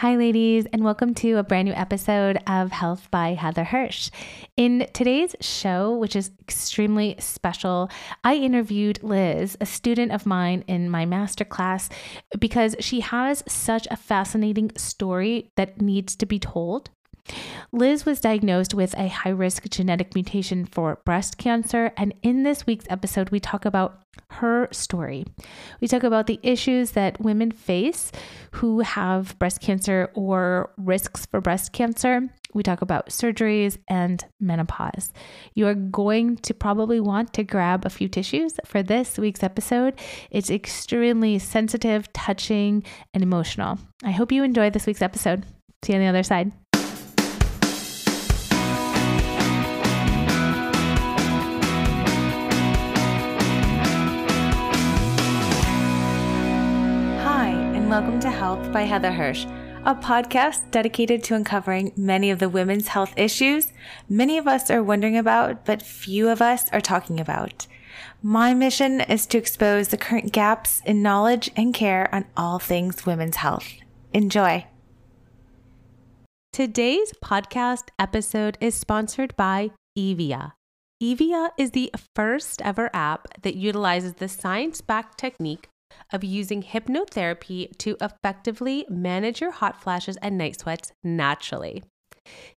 Hi, ladies, and welcome to a brand new episode of Health by Heather Hirsch. In today's show, which is extremely special, I interviewed Liz, a student of mine in my masterclass, because she has such a fascinating story that needs to be told. Liz was diagnosed with a high risk genetic mutation for breast cancer. And in this week's episode, we talk about her story. We talk about the issues that women face who have breast cancer or risks for breast cancer. We talk about surgeries and menopause. You are going to probably want to grab a few tissues for this week's episode. It's extremely sensitive, touching, and emotional. I hope you enjoy this week's episode. See you on the other side. Health by Heather Hirsch, a podcast dedicated to uncovering many of the women's health issues many of us are wondering about, but few of us are talking about. My mission is to expose the current gaps in knowledge and care on all things women's health. Enjoy. Today's podcast episode is sponsored by Evia. Evia is the first ever app that utilizes the science backed technique of using hypnotherapy to effectively manage your hot flashes and night sweats naturally.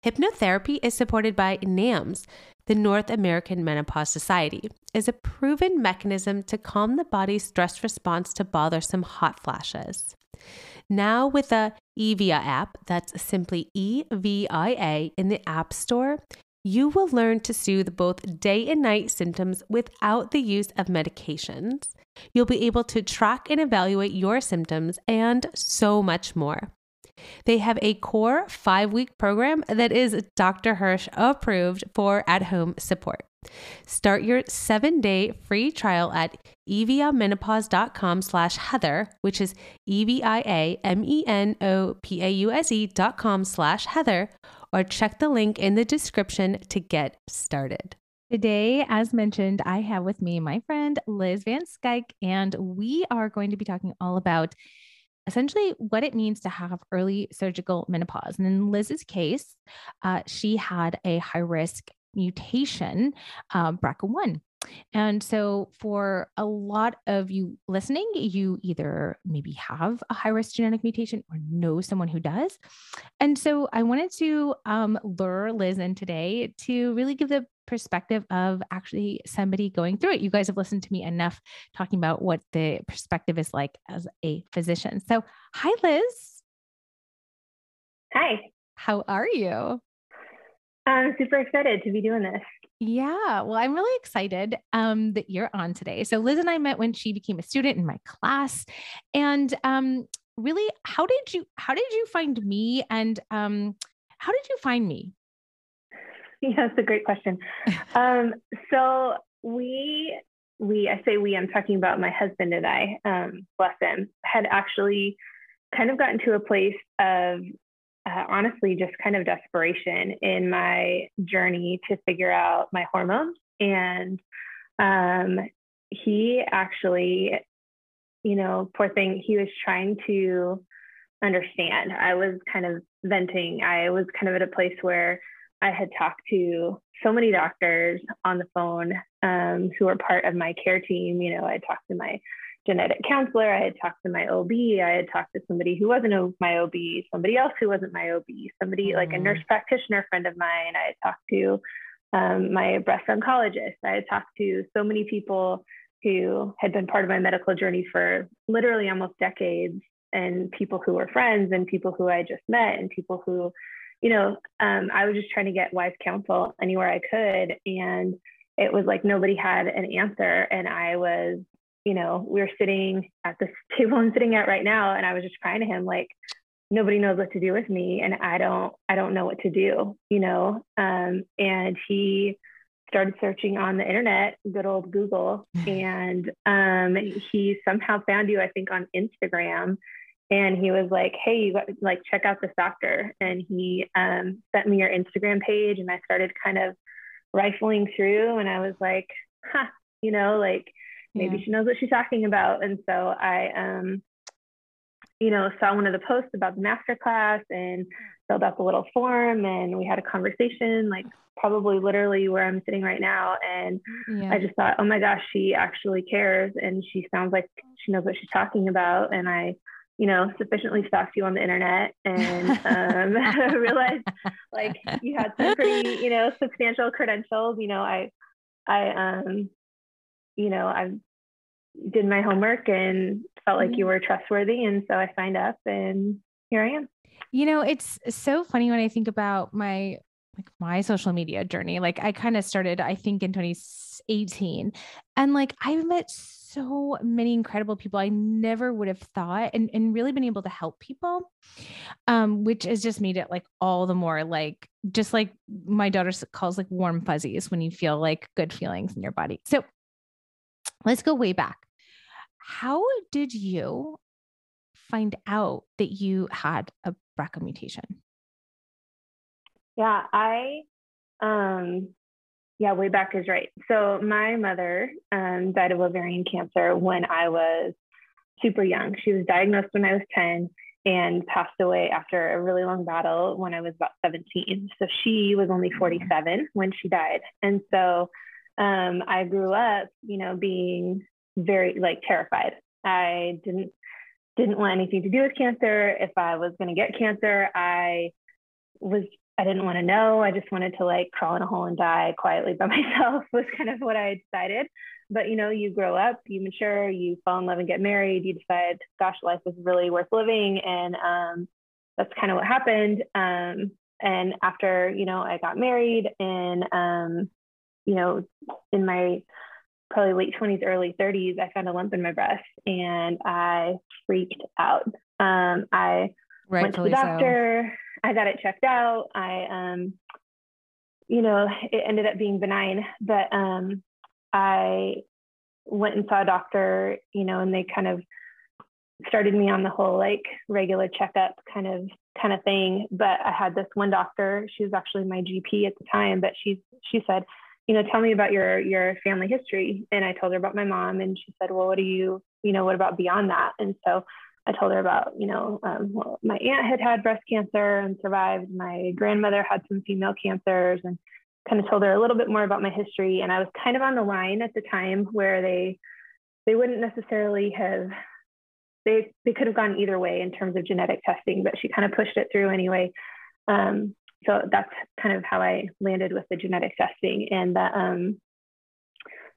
Hypnotherapy is supported by NAMS, the North American Menopause Society, is a proven mechanism to calm the body's stress response to bothersome hot flashes. Now, with the Evia app, that's simply E V I A in the App Store, you will learn to soothe both day and night symptoms without the use of medications. You'll be able to track and evaluate your symptoms and so much more. They have a core five week program that is Dr. Hirsch approved for at home support. Start your seven day free trial at eviamenopause.com slash Heather, which is E-V-I-A-M-E-N-O-P-A-U-S-E dot com slash Heather, or check the link in the description to get started. Today, as mentioned, I have with me my friend Liz Van Skyke, and we are going to be talking all about essentially what it means to have early surgical menopause. And in Liz's case, uh, she had a high risk mutation, uh, BRCA1. And so, for a lot of you listening, you either maybe have a high risk genetic mutation or know someone who does. And so, I wanted to um, lure Liz in today to really give the perspective of actually somebody going through it. You guys have listened to me enough talking about what the perspective is like as a physician. So, hi, Liz. Hi. How are you? I'm super excited to be doing this. Yeah, well, I'm really excited um, that you're on today. So Liz and I met when she became a student in my class, and um, really, how did you how did you find me, and um, how did you find me? Yeah, that's a great question. um, so we we I say we I'm talking about my husband and I, um, bless him, had actually kind of gotten to a place of uh, honestly just kind of desperation in my journey to figure out my hormones. And um, he actually, you know, poor thing, he was trying to understand. I was kind of venting. I was kind of at a place where I had talked to so many doctors on the phone um, who were part of my care team. You know, I talked to my genetic counselor. I had talked to my OB. I had talked to somebody who wasn't my OB, somebody else who wasn't my OB, somebody mm-hmm. like a nurse practitioner friend of mine. I had talked to um, my breast oncologist. I had talked to so many people who had been part of my medical journey for literally almost decades, and people who were friends, and people who I just met, and people who, you know, um, I was just trying to get wise counsel anywhere I could. And it was like nobody had an answer. And I was you know, we were sitting at this table I'm sitting at right now, and I was just crying to him, like, nobody knows what to do with me, and I don't, I don't know what to do, you know. Um, and he started searching on the internet, good old Google, and um, he somehow found you, I think, on Instagram. And he was like, "Hey, you got like check out this doctor." And he um, sent me your Instagram page, and I started kind of rifling through, and I was like, "Huh," you know, like maybe yeah. she knows what she's talking about and so i um you know, saw one of the posts about the master class and filled out the little form and we had a conversation, like probably literally where I'm sitting right now. And yeah. I just thought, oh my gosh, she actually cares and she sounds like she knows what she's talking about. And I, you know, sufficiently stalked you on the internet and um, realized like you had some pretty, you know, substantial credentials. You know, I, I, um, you know, I did my homework and felt like you mm-hmm. were trustworthy. And so I signed up and here I am. You know, it's so funny when I think about my like my social media journey. Like I kind of started, I think in 2018. And like I've met so many incredible people I never would have thought and, and really been able to help people. Um, which has just made it like all the more like just like my daughter calls like warm fuzzies when you feel like good feelings in your body. So let's go way back. How did you find out that you had a BRCA mutation? Yeah, I, um, yeah, way back is right. So my mother um, died of ovarian cancer when I was super young. She was diagnosed when I was 10 and passed away after a really long battle when I was about 17. So she was only 47 when she died. And so um, I grew up, you know, being very like terrified. I didn't didn't want anything to do with cancer. If I was going to get cancer, I was I didn't want to know. I just wanted to like crawl in a hole and die quietly by myself was kind of what I decided. But you know, you grow up, you mature, you fall in love and get married, you decide, gosh, life is really worth living. And um, that's kind of what happened. Um, and after, you know, I got married and, um, you know, in my probably late 20s, early 30s, I found a lump in my breast and I freaked out. Um, I Rightfully went to the doctor. So I got it checked out. I, um, you know, it ended up being benign, but um, I went and saw a doctor, you know, and they kind of started me on the whole like regular checkup kind of kind of thing. But I had this one doctor, she was actually my GP at the time, but she she said, you know, tell me about your your family history. And I told her about my mom, and she said, well, what do you, you know, what about beyond that? And so I told her about, you know, um, well, my aunt had had breast cancer and survived. My grandmother had some female cancers and kind of told her a little bit more about my history. And I was kind of on the line at the time where they they wouldn't necessarily have they they could have gone either way in terms of genetic testing, but she kind of pushed it through anyway. Um, so that's kind of how I landed with the genetic testing and the um,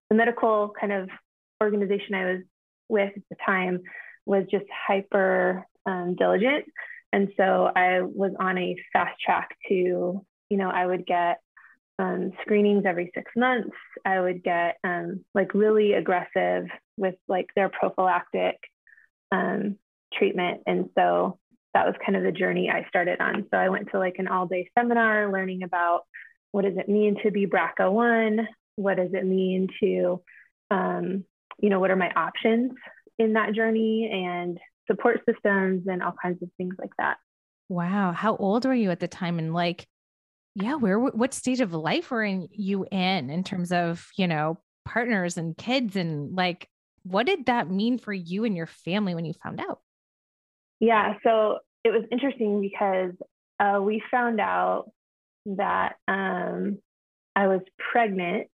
the medical kind of organization I was with at the time was just hyper um, diligent. And so I was on a fast track to, you know, I would get um, screenings every six months. I would get um, like really aggressive with like their prophylactic um, treatment. And so that was kind of the journey I started on. So I went to like an all day seminar learning about what does it mean to be BRCA1? What does it mean to, um, you know, what are my options in that journey and support systems and all kinds of things like that. Wow. How old were you at the time? And like, yeah, where, what stage of life were you in, in terms of, you know, partners and kids? And like, what did that mean for you and your family when you found out? Yeah. So it was interesting because uh, we found out that um, I was pregnant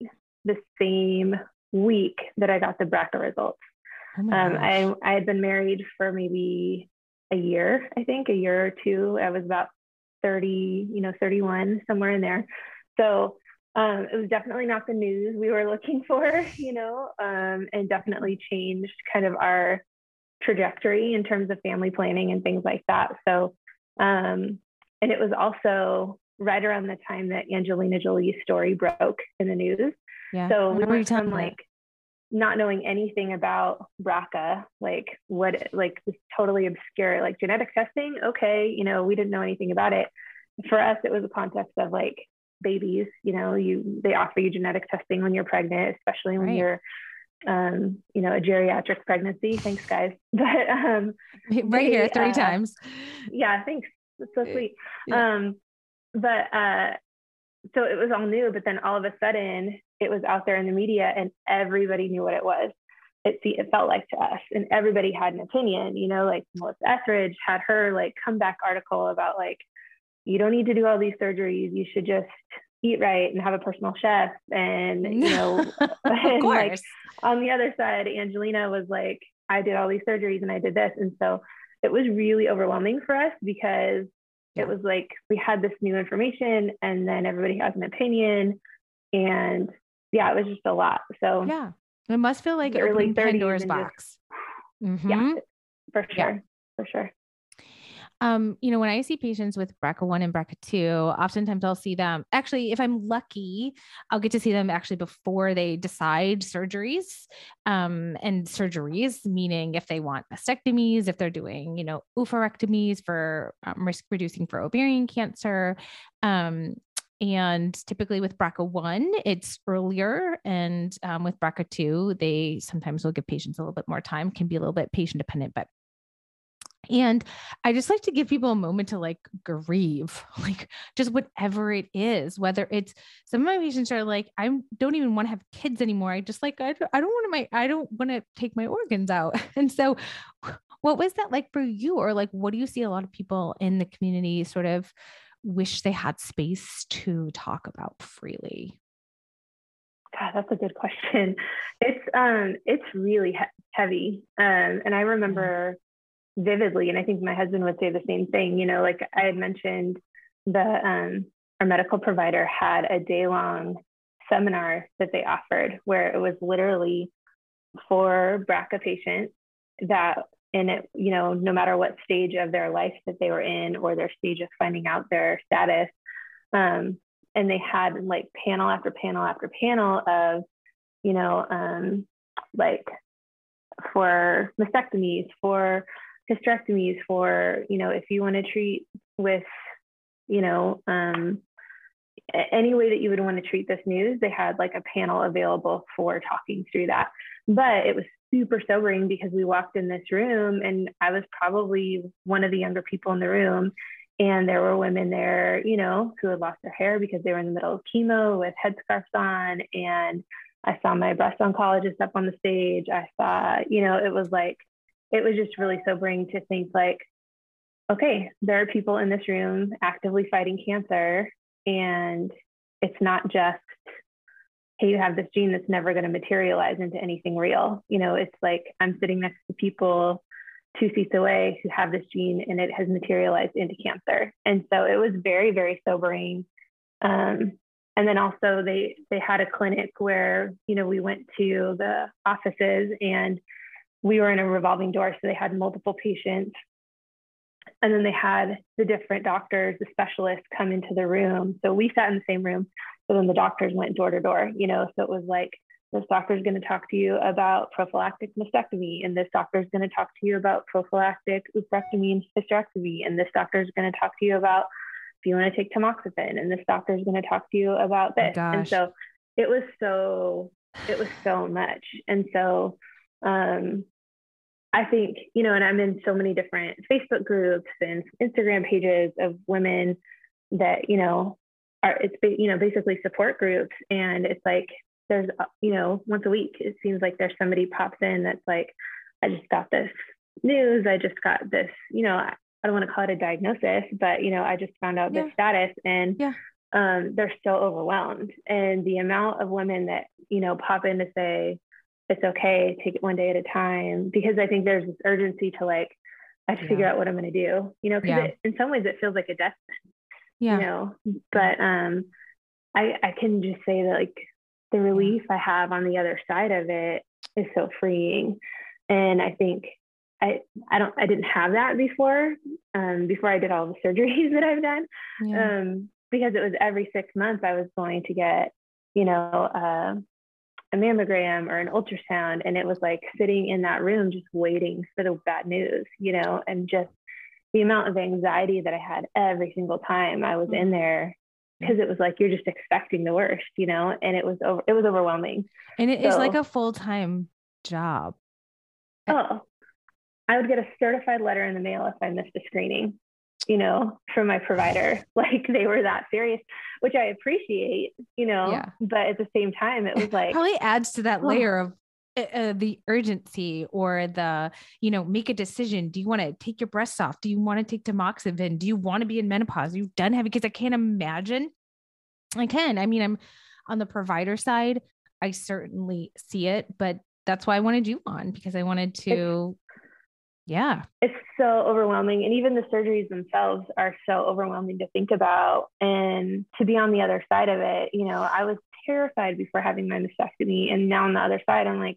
the same week that I got the BRCA results. Oh um, I, I had been married for maybe a year, I think, a year or two. I was about 30, you know, 31, somewhere in there. So um, it was definitely not the news we were looking for, you know, um, and definitely changed kind of our trajectory in terms of family planning and things like that. So, um, and it was also right around the time that Angelina Jolie's story broke in the news. Yeah. So we went from like not knowing anything about BRCA, like what, like this totally obscure, like genetic testing. Okay, you know, we didn't know anything about it. For us, it was a context of like babies. You know, you they offer you genetic testing when you're pregnant, especially when right. you're, um, you know, a geriatric pregnancy. Thanks, guys. But um, right they, here three uh, times. Yeah, thanks. That's so sweet. Yeah. Um, but uh, so it was all new. But then all of a sudden, it was out there in the media and everybody knew what it was. it it felt like to us. And everybody had an opinion, you know, like Melissa Etheridge had her like comeback article about like, you don't need to do all these surgeries. You should just eat right and have a personal chef. And, you know, and like on the other side, Angelina was like, I did all these surgeries and I did this. And so it was really overwhelming for us because yeah. it was like we had this new information and then everybody has an opinion. And yeah, it was just a lot. So yeah, it must feel like early Pandora's box. Just, mm-hmm. Yeah, for sure. Yeah. For sure. Um, you know, when I see patients with BRCA1 and BRCA2, oftentimes I'll see them actually, if I'm lucky, I'll get to see them actually before they decide surgeries. Um, and surgeries, meaning if they want mastectomies, if they're doing, you know, oophorectomies for um, risk reducing for ovarian cancer. Um, and typically with BRCA1, it's earlier. And um, with BRCA2, they sometimes will give patients a little bit more time, can be a little bit patient dependent, but and I just like to give people a moment to like grieve, like just whatever it is, whether it's some of my patients are like, I don't even want to have kids anymore. I just like, I, I don't want to my, I don't want to take my organs out. And so what was that like for you? Or like, what do you see a lot of people in the community sort of wish they had space to talk about freely? God, that's a good question. It's um, it's really he- heavy. Um, and I remember vividly and i think my husband would say the same thing you know like i had mentioned the um, our medical provider had a day long seminar that they offered where it was literally for BRCA patients that in it, you know, no matter what stage of their life that they were in or their stage of finding out their status. Um, and they had like panel after panel after panel of, you know, um, like for mastectomies, for hysterectomies for, you know, if you want to treat with, you know, um, any way that you would want to treat this news, they had like a panel available for talking through that. But it was super sobering because we walked in this room and I was probably one of the younger people in the room. And there were women there, you know, who had lost their hair because they were in the middle of chemo with headscarves on. And I saw my breast oncologist up on the stage. I saw, you know, it was like it was just really sobering to think like, okay, there are people in this room actively fighting cancer, and it's not just, hey, you have this gene that's never going to materialize into anything real. You know, it's like I'm sitting next to people two seats away who have this gene and it has materialized into cancer. And so it was very, very sobering. Um, and then also they they had a clinic where you know we went to the offices and we were in a revolving door, so they had multiple patients. And then they had the different doctors, the specialists come into the room. So we sat in the same room. So then the doctors went door to door, you know, so it was like, this doctor is going to talk to you about prophylactic mastectomy, and this doctor is going to talk to you about prophylactic oophorectomy and hysterectomy, and this doctor is going to talk to you about if you want to take tamoxifen, and this doctor is going to talk to you about oh, this. Oh and so it was so it was so much, and so um, I think, you know, and I'm in so many different Facebook groups and Instagram pages of women that, you know, are, it's, you know, basically support groups. And it's like, there's, uh, you know, once a week, it seems like there's somebody pops in that's like, I just got this news. I just got this, you know, I don't want to call it a diagnosis, but, you know, I just found out yeah. this status and yeah. um, they're so overwhelmed. And the amount of women that, you know, pop in to say, it's okay, take it one day at a time. Because I think there's this urgency to like, I have to yeah. figure out what I'm going to do, you know, because yeah. in some ways it feels like a death sentence, yeah. you know, but um, I, I can just say that like the relief I have on the other side of it is so freeing. And I think I, I don't, I didn't have that before, um, before I did all the surgeries that I've done, yeah. um, because it was every six months I was going to get, you know, uh, a mammogram or an ultrasound and it was like sitting in that room just waiting for the bad news you know and just the amount of anxiety that i had every single time i was in mm-hmm. there because it was like you're just expecting the worst you know and it was over it was overwhelming. And it so, is like a full-time job. Oh i would get a certified letter in the mail if i missed a screening you know, from my provider. Like they were that serious, which I appreciate, you know, yeah. but at the same time, it was like probably adds to that layer of uh, the urgency or the you know make a decision. Do you want to take your breasts off? Do you want to take tamoxifen? Do you want to be in menopause? You've done having kids? I can't imagine. I can. I mean i'm on the provider side i certainly see it but that's why i wanted you on because i wanted to yeah. It's so overwhelming and even the surgeries themselves are so overwhelming to think about. And to be on the other side of it you know i was terrified before having my mastectomy and now on the other side i'm like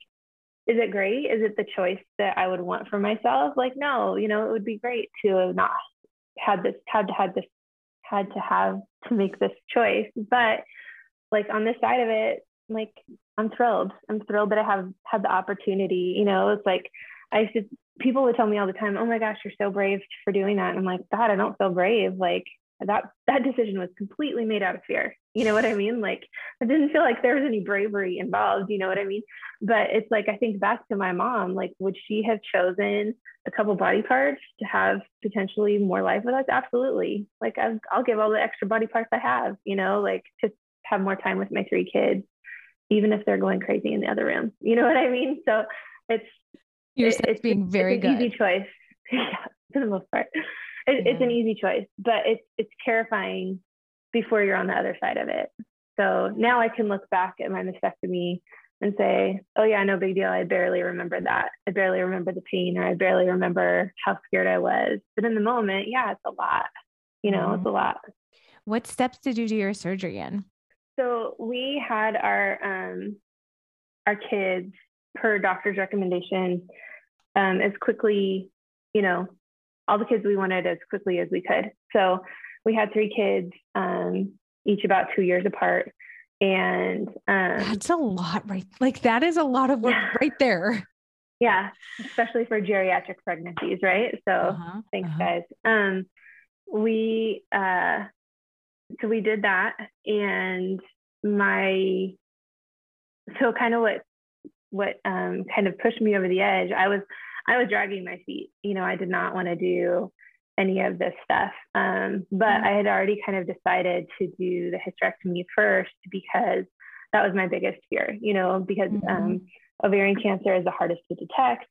is it great? Is it the choice that i would want for myself? Like no you know it would be great to have not had this had to had this had to have to make this choice. But like on this side of it like i'm thrilled. I'm thrilled that i have had the opportunity you know it's like i used to people would tell me all the time, "Oh my gosh, you're so brave for doing that." And I'm like, "God, I don't feel brave. Like that that decision was completely made out of fear. You know what I mean? Like I didn't feel like there was any bravery involved. You know what I mean? But it's like I think back to my mom. Like, would she have chosen a couple body parts to have potentially more life with us? Absolutely. Like I've, I'll give all the extra body parts I have. You know, like to have more time with my three kids, even if they're going crazy in the other room. You know what I mean? So it's you're it, being very it's good. Easy choice. yeah, for the most part. It, yeah. It's an easy choice, but it's it's terrifying before you're on the other side of it. So now I can look back at my mastectomy and say, oh yeah, no big deal. I barely remember that. I barely remember the pain or I barely remember how scared I was. But in the moment, yeah, it's a lot. You know, mm-hmm. it's a lot. What steps did you do your surgery in? So we had our um our kids per doctor's recommendation um, as quickly, you know, all the kids we wanted as quickly as we could. So we had three kids, um, each about two years apart. And um, that's a lot, right? Like that is a lot of work yeah. right there. Yeah, especially for geriatric pregnancies, right? So uh-huh, thanks, uh-huh. guys. Um, we uh, so we did that, and my so kind of what what um, kind of pushed me over the edge. I was I was dragging my feet. You know, I did not want to do any of this stuff. Um, but mm-hmm. I had already kind of decided to do the hysterectomy first because that was my biggest fear, you know, because mm-hmm. um, ovarian cancer is the hardest to detect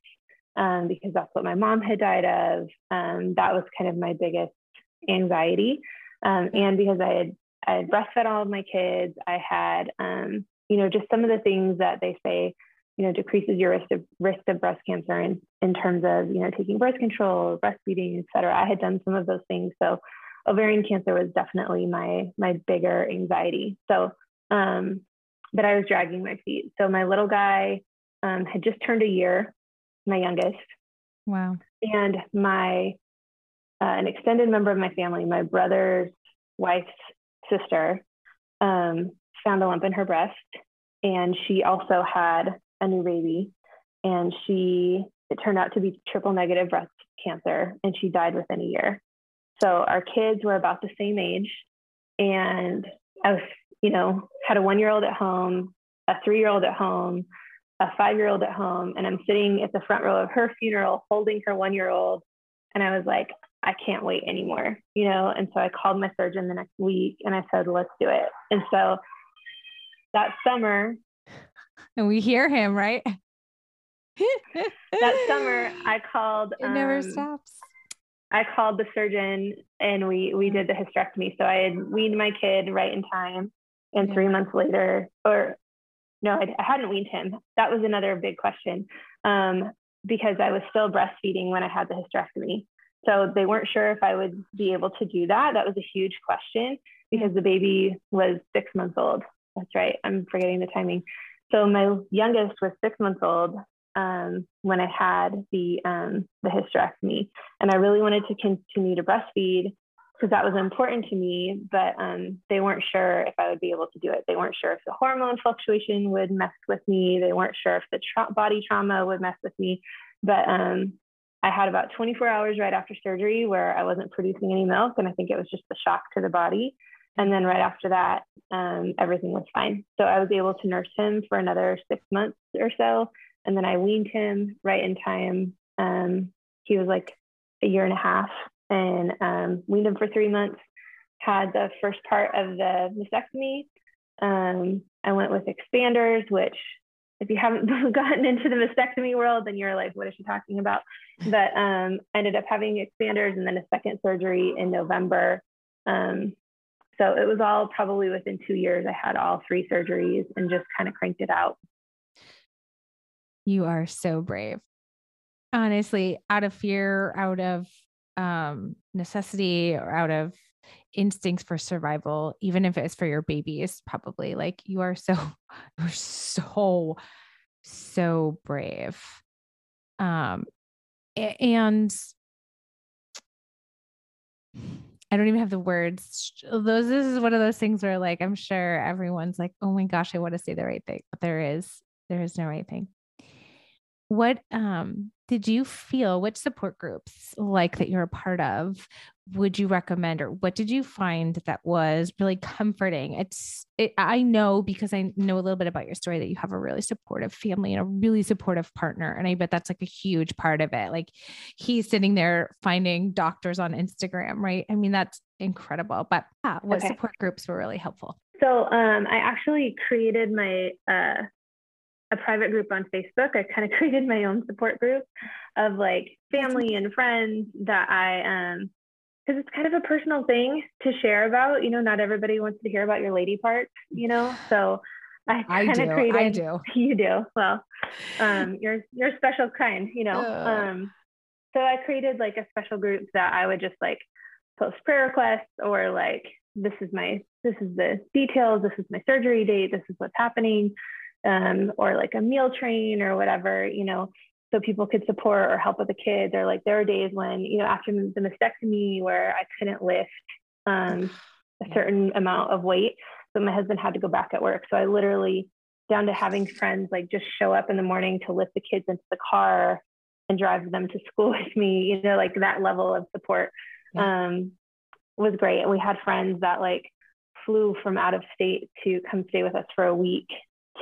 um, because that's what my mom had died of. Um, that was kind of my biggest anxiety. Um, and because I had, I had breastfed all of my kids, I had, um, you know, just some of the things that they say you know, decreases your risk of risk of breast cancer in, in terms of, you know, taking birth control, breastfeeding, et cetera. I had done some of those things. So ovarian cancer was definitely my my bigger anxiety. So um, but I was dragging my feet. So my little guy um, had just turned a year, my youngest. Wow. And my uh, an extended member of my family, my brother's wife's sister, um, found a lump in her breast, and she also had a new baby, and she it turned out to be triple negative breast cancer, and she died within a year. So our kids were about the same age, and I was, you know, had a one year old at home, a three year old at home, a five year old at home, and I'm sitting at the front row of her funeral holding her one year old. And I was like, I can't wait anymore, you know? And so I called my surgeon the next week and I said, let's do it. And so that summer, and we hear him, right? that summer, I called. It never um, stops. I called the surgeon and we we did the hysterectomy. So I had weaned my kid right in time, and three months later, or no, I, I, hadn't weaned him. That was another big question um, because I was still breastfeeding when I had the hysterectomy. So they weren't sure if I would be able to do that. That was a huge question because the baby was six months old. That's right. I'm forgetting the timing. So my youngest was six months old um, when I had the um, the hysterectomy, and I really wanted to continue to breastfeed because that was important to me. But um, they weren't sure if I would be able to do it. They weren't sure if the hormone fluctuation would mess with me. They weren't sure if the tra- body trauma would mess with me. But um, I had about 24 hours right after surgery where I wasn't producing any milk, and I think it was just the shock to the body. And then right after that, um, everything was fine. So I was able to nurse him for another six months or so. And then I weaned him right in time. Um, he was like a year and a half and um, weaned him for three months. Had the first part of the mastectomy. Um, I went with expanders, which if you haven't gotten into the mastectomy world, then you're like, what is she talking about? But um, ended up having expanders and then a second surgery in November. So it was all probably within two years. I had all three surgeries and just kind of cranked it out. You are so brave. Honestly, out of fear, out of um, necessity, or out of instincts for survival, even if it's for your babies, probably like you are so, you're so, so brave. Um, and I don't even have the words. Those this is one of those things where like I'm sure everyone's like, oh my gosh, I want to say the right thing, but there is there is no right thing. What um did you feel? Which support groups like that you're a part of would you recommend, or what did you find that was really comforting? It's it, I know because I know a little bit about your story that you have a really supportive family and a really supportive partner, and I bet that's like a huge part of it. Like he's sitting there finding doctors on Instagram, right? I mean that's incredible. But yeah, what okay. support groups were really helpful? So um, I actually created my uh, a private group on Facebook. I kind of created my own support group of like family and friends that I um because it's kind of a personal thing to share about. You know, not everybody wants to hear about your lady part, you know. So I kind of created I do. You do. Well, um you're you're a special kind, you know. Um so I created like a special group that I would just like post prayer requests or like this is my this is the details, this is my surgery date, this is what's happening um, or like a meal train or whatever, you know, so people could support or help with the kids. Or like there are days when, you know, after the mastectomy where I couldn't lift um, a certain amount of weight, but my husband had to go back at work. So I literally down to having friends like just show up in the morning to lift the kids into the car and drive them to school with me, you know, like that level of support um, was great. And we had friends that like flew from out of state to come stay with us for a week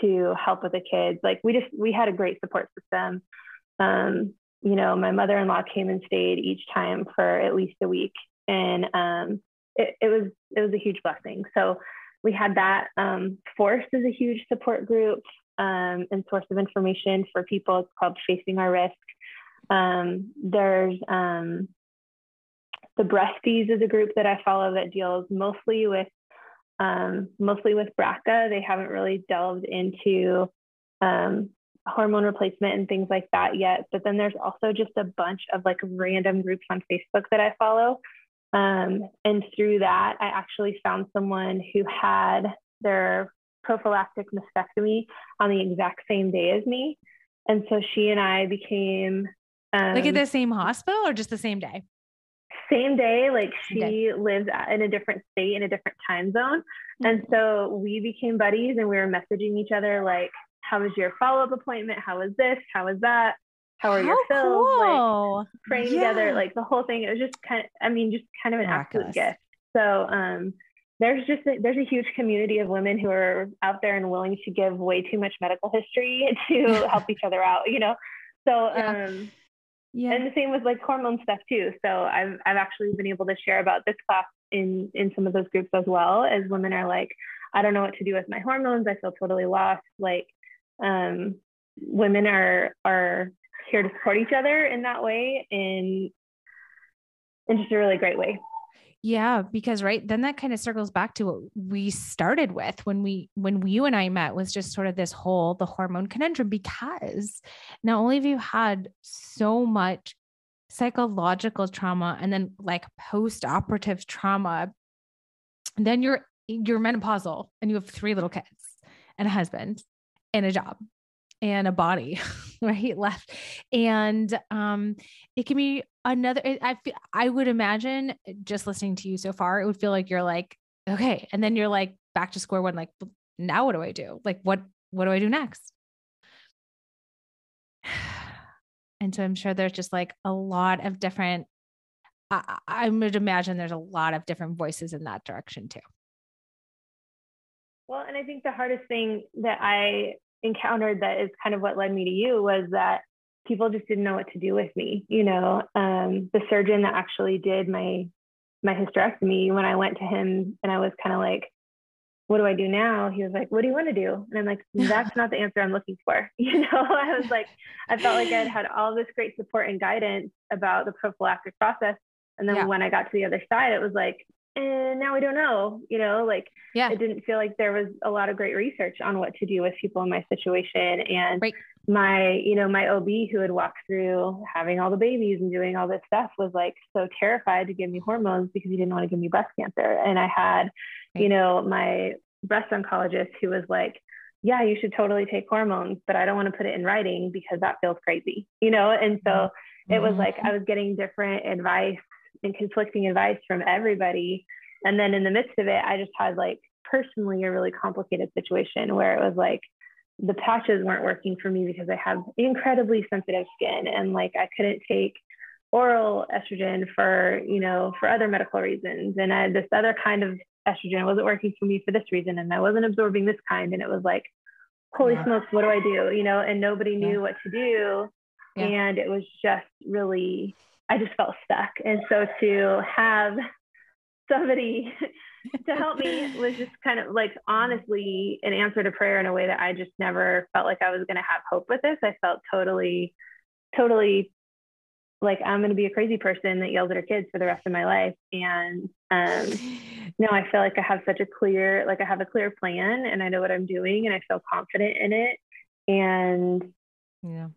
to help with the kids. Like we just we had a great support system. Um, you know, my mother-in-law came and stayed each time for at least a week, and um, it, it was it was a huge blessing. So we had that. Um, Force is a huge support group um, and source of information for people. It's called Facing Our Risk. Um, there's um, the Breasties is a group that I follow that deals mostly with mostly with BRCA. They haven't really delved into um, hormone replacement and things like that yet. But then there's also just a bunch of like random groups on Facebook that I follow. Um, and through that, I actually found someone who had their prophylactic mastectomy on the exact same day as me. And so she and I became um, like at the same hospital or just the same day? same day like she okay. lives in a different state in a different time zone mm-hmm. and so we became buddies and we were messaging each other like how was your follow-up appointment how was this how was that how are how your fills cool. like praying yeah. together like the whole thing it was just kind of i mean just kind of an Miraculous. absolute gift so um there's just a, there's a huge community of women who are out there and willing to give way too much medical history to help each other out you know so yeah. um yeah. And the same with like hormone stuff too. So I've I've actually been able to share about this class in in some of those groups as well as women are like, I don't know what to do with my hormones. I feel totally lost. Like um, women are are here to support each other in that way in in just a really great way. Yeah, because right then that kind of circles back to what we started with when we when you and I met was just sort of this whole the hormone conundrum because not only have you had so much psychological trauma and then like post-operative trauma, then you're you're menopausal and you have three little kids and a husband and a job and a body right? Left. And um it can be another i feel i would imagine just listening to you so far it would feel like you're like okay. And then you're like back to square one like now what do i do? Like what what do i do next? And so i'm sure there's just like a lot of different I, I would imagine there's a lot of different voices in that direction too. Well, and I think the hardest thing that I encountered that is kind of what led me to you was that people just didn't know what to do with me. You know, um, the surgeon that actually did my my hysterectomy, when I went to him and I was kind of like, what do I do now? He was like, what do you want to do? And I'm like, that's not the answer I'm looking for. You know, I was like, I felt like I'd had all this great support and guidance about the prophylactic process. And then yeah. when I got to the other side, it was like, and now we don't know, you know, like yeah. it didn't feel like there was a lot of great research on what to do with people in my situation. And right. my, you know, my OB who had walked through having all the babies and doing all this stuff was like so terrified to give me hormones because he didn't want to give me breast cancer. And I had, right. you know, my breast oncologist who was like, yeah, you should totally take hormones, but I don't want to put it in writing because that feels crazy, you know? And so mm-hmm. it was like I was getting different advice and conflicting advice from everybody. And then in the midst of it, I just had like personally a really complicated situation where it was like the patches weren't working for me because I have incredibly sensitive skin and like I couldn't take oral estrogen for, you know, for other medical reasons. And I had this other kind of estrogen wasn't working for me for this reason. And I wasn't absorbing this kind. And it was like, holy yeah. smokes, what do I do? You know, and nobody knew yeah. what to do. Yeah. And it was just really I just felt stuck. And so to have somebody to help me was just kind of like honestly an answer to prayer in a way that I just never felt like I was going to have hope with this. I felt totally, totally like I'm going to be a crazy person that yells at her kids for the rest of my life. And um, no, I feel like I have such a clear, like I have a clear plan and I know what I'm doing and I feel confident in it. And yeah,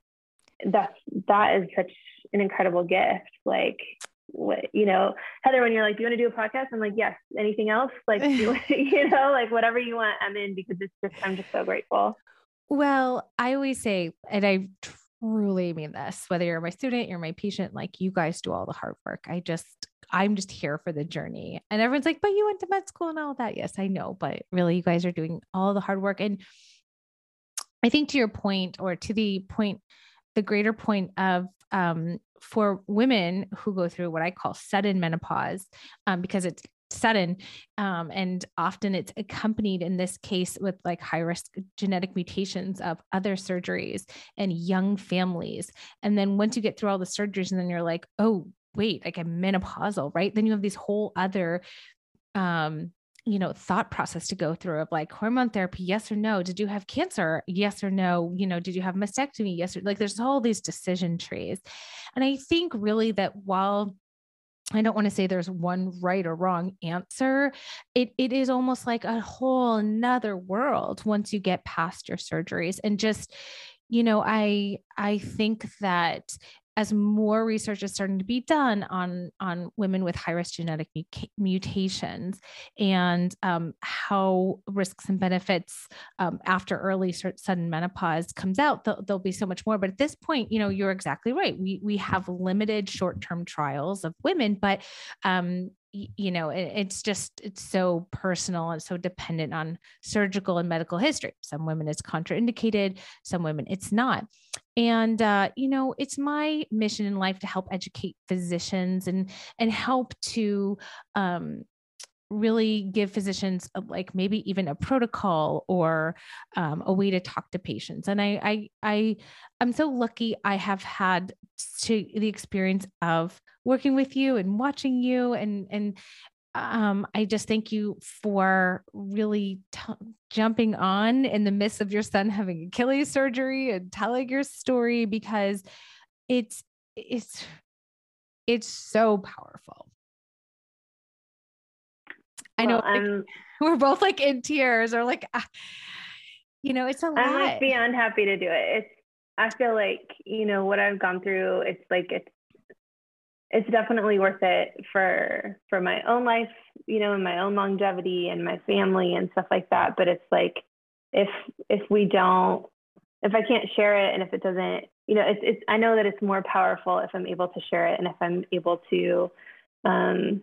that's that is such an incredible gift. Like what you know, Heather, when you're like, "Do you want to do a podcast?" I'm like, "Yes." Anything else? Like you, you know, like whatever you want, I'm in because it's just I'm just so grateful. Well, I always say, and I truly mean this, whether you're my student, you're my patient, like you guys do all the hard work. I just I'm just here for the journey. And everyone's like, but you went to med school and all that. Yes, I know, but really you guys are doing all the hard work. And I think to your point, or to the point the greater point of um, for women who go through what I call sudden menopause, um, because it's sudden um, and often it's accompanied in this case with like high risk genetic mutations of other surgeries and young families. And then once you get through all the surgeries, and then you're like, oh, wait, like I'm menopausal, right? Then you have these whole other um you know thought process to go through of like hormone therapy yes or no did you have cancer yes or no you know did you have mastectomy yes or like there's all these decision trees and i think really that while I don't want to say there's one right or wrong answer. It it is almost like a whole another world once you get past your surgeries. And just, you know, I I think that as more research is starting to be done on on women with high risk genetic mutations and um, how risks and benefits um, after early sudden menopause comes out there'll, be so much more. But at this point you know you're exactly right. We we have limited short term trials of women but um, you know it's just it's so personal and so dependent on surgical and medical history. Some women it's contraindicated. Some women it's not and uh, you know it's my mission in life to help educate physicians and and help to um, really give physicians a, like maybe even a protocol or um, a way to talk to patients. And I, I i i'm so lucky i have had to the experience of working with you and watching you and and um, I just thank you for really t- jumping on in the midst of your son having Achilles surgery and telling your story because it's it's it's so powerful. I know like, we're both like in tears or like, ah, you know, it's a lot. I'm like beyond happy to do it. It's, I feel like, you know, what I've gone through, it's like, it's, it's definitely worth it for, for my own life, you know, and my own longevity and my family and stuff like that. But it's like, if, if we don't, if I can't share it and if it doesn't, you know, it's, it's, I know that it's more powerful if I'm able to share it and if I'm able to, um,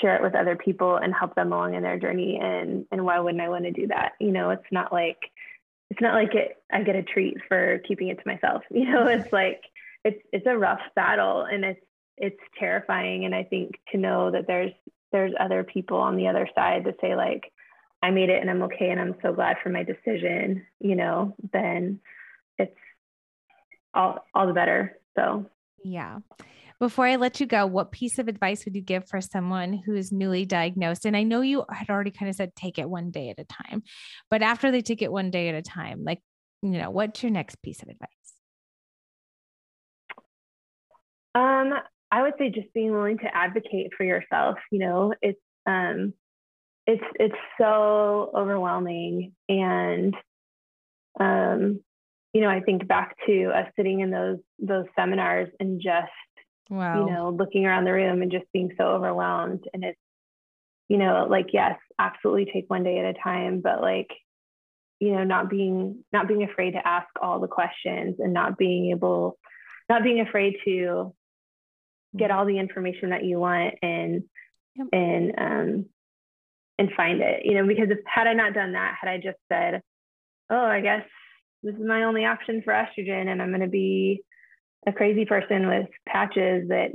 share it with other people and help them along in their journey. And and why wouldn't i want to do that? You know it's not like it's not like it i get a treat for keeping it to myself. You know it's like it's it's a rough battle and it's it's terrifying. And i think to know that there's there's other people on the other side to say like i made it and i'm okay and i'm so glad for my decision you know then it's all all the better. So. Yeah. Before I let you go, what piece of advice would you give for someone who is newly diagnosed? And I know you had already kind of said take it one day at a time, but after they take it one day at a time, like, you know, what's your next piece of advice? Um, I would say just being willing to advocate for yourself. You know, it's um, it's it's so overwhelming, and um, you know, I think back to us sitting in those those seminars and just wow. you know looking around the room and just being so overwhelmed, and it's you know like yes, absolutely take one day at a time, but like you know not being not being afraid to ask all the questions and not being able not being afraid to get all the information that you want and yep. and um and find it you know because if had i not done that had i just said oh i guess this is my only option for estrogen and i'm going to be a crazy person with patches that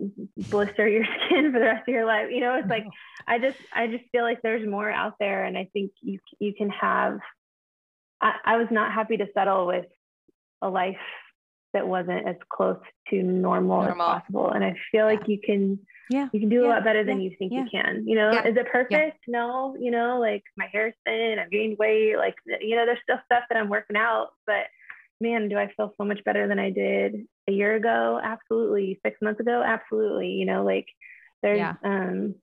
blister your skin for the rest of your life you know it's like i just i just feel like there's more out there and i think you you can have I, I was not happy to settle with a life that wasn't as close to normal, normal. as possible. And I feel like you can yeah you can do yeah. a lot better than yeah. you think yeah. you can you know is it perfect no you know like my hair's thin i've gained weight like you know there's still stuff that i'm working out but man do i feel so much better than i did a year ago absolutely six months ago absolutely you know like there's um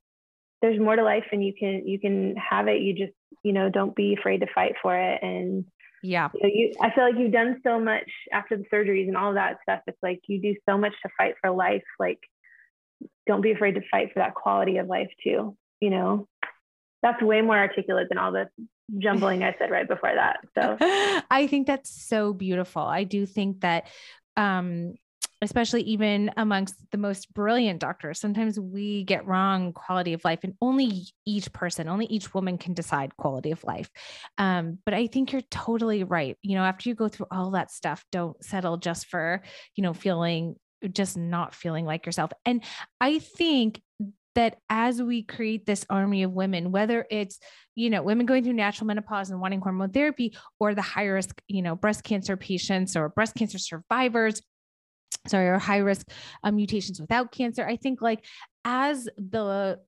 there's more to life and you can you can have it you just you know don't be afraid to fight for it and yeah. You, know, you, I feel like you've done so much after the surgeries and all of that stuff. It's like you do so much to fight for life. Like, don't be afraid to fight for that quality of life too. You know, that's way more articulate than all the jumbling I said right before that. So I think that's so beautiful. I do think that um especially even amongst the most brilliant doctors. Sometimes we get wrong quality of life and only each person only each woman can decide quality of life. Um, but i think you're totally right. You know after you go through all that stuff don't settle just for you know feeling just not feeling like yourself. And i think that as we create this army of women, whether it's, you know, women going through natural menopause and wanting hormone therapy or the high risk, you know, breast cancer patients or breast cancer survivors sorry, or high risk um, mutations without cancer. I think like as the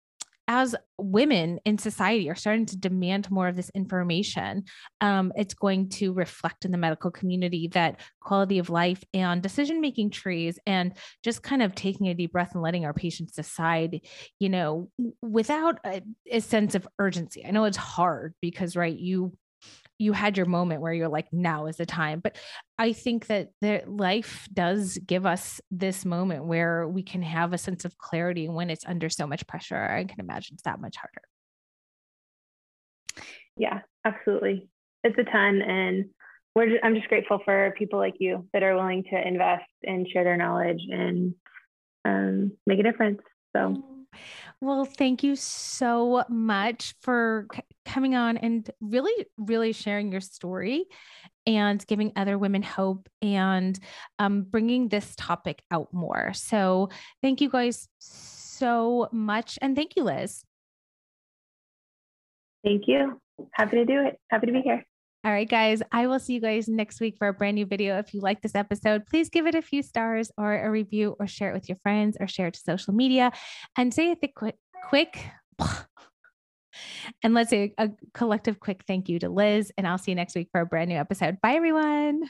as women in society are starting to demand more of this information, um, it's going to reflect in the medical community that quality of life and decision making trees and just kind of taking a deep breath and letting our patients decide, you know, without a, a sense of urgency. I know it's hard because, right, you you had your moment where you're like now is the time. But i think that the life does give us this moment where we can have a sense of clarity when it's under so much pressure. I can imagine it's that much harder. Yeah absolutely. It's a ton and we're just, i'm just grateful for people like you that are willing to invest and share their knowledge and um, make a difference. So well, thank you so much for c- coming on and really, really sharing your story and giving other women hope and um, bringing this topic out more. So, thank you guys so much. And thank you, Liz. Thank you. Happy to do it. Happy to be here. All right, guys, I will see you guys next week for a brand new video. If you like this episode, please give it a few stars or a review or share it with your friends or share it to social media and say a quick, quick, and let's say a collective quick thank you to Liz. And I'll see you next week for a brand new episode. Bye, everyone.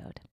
episode.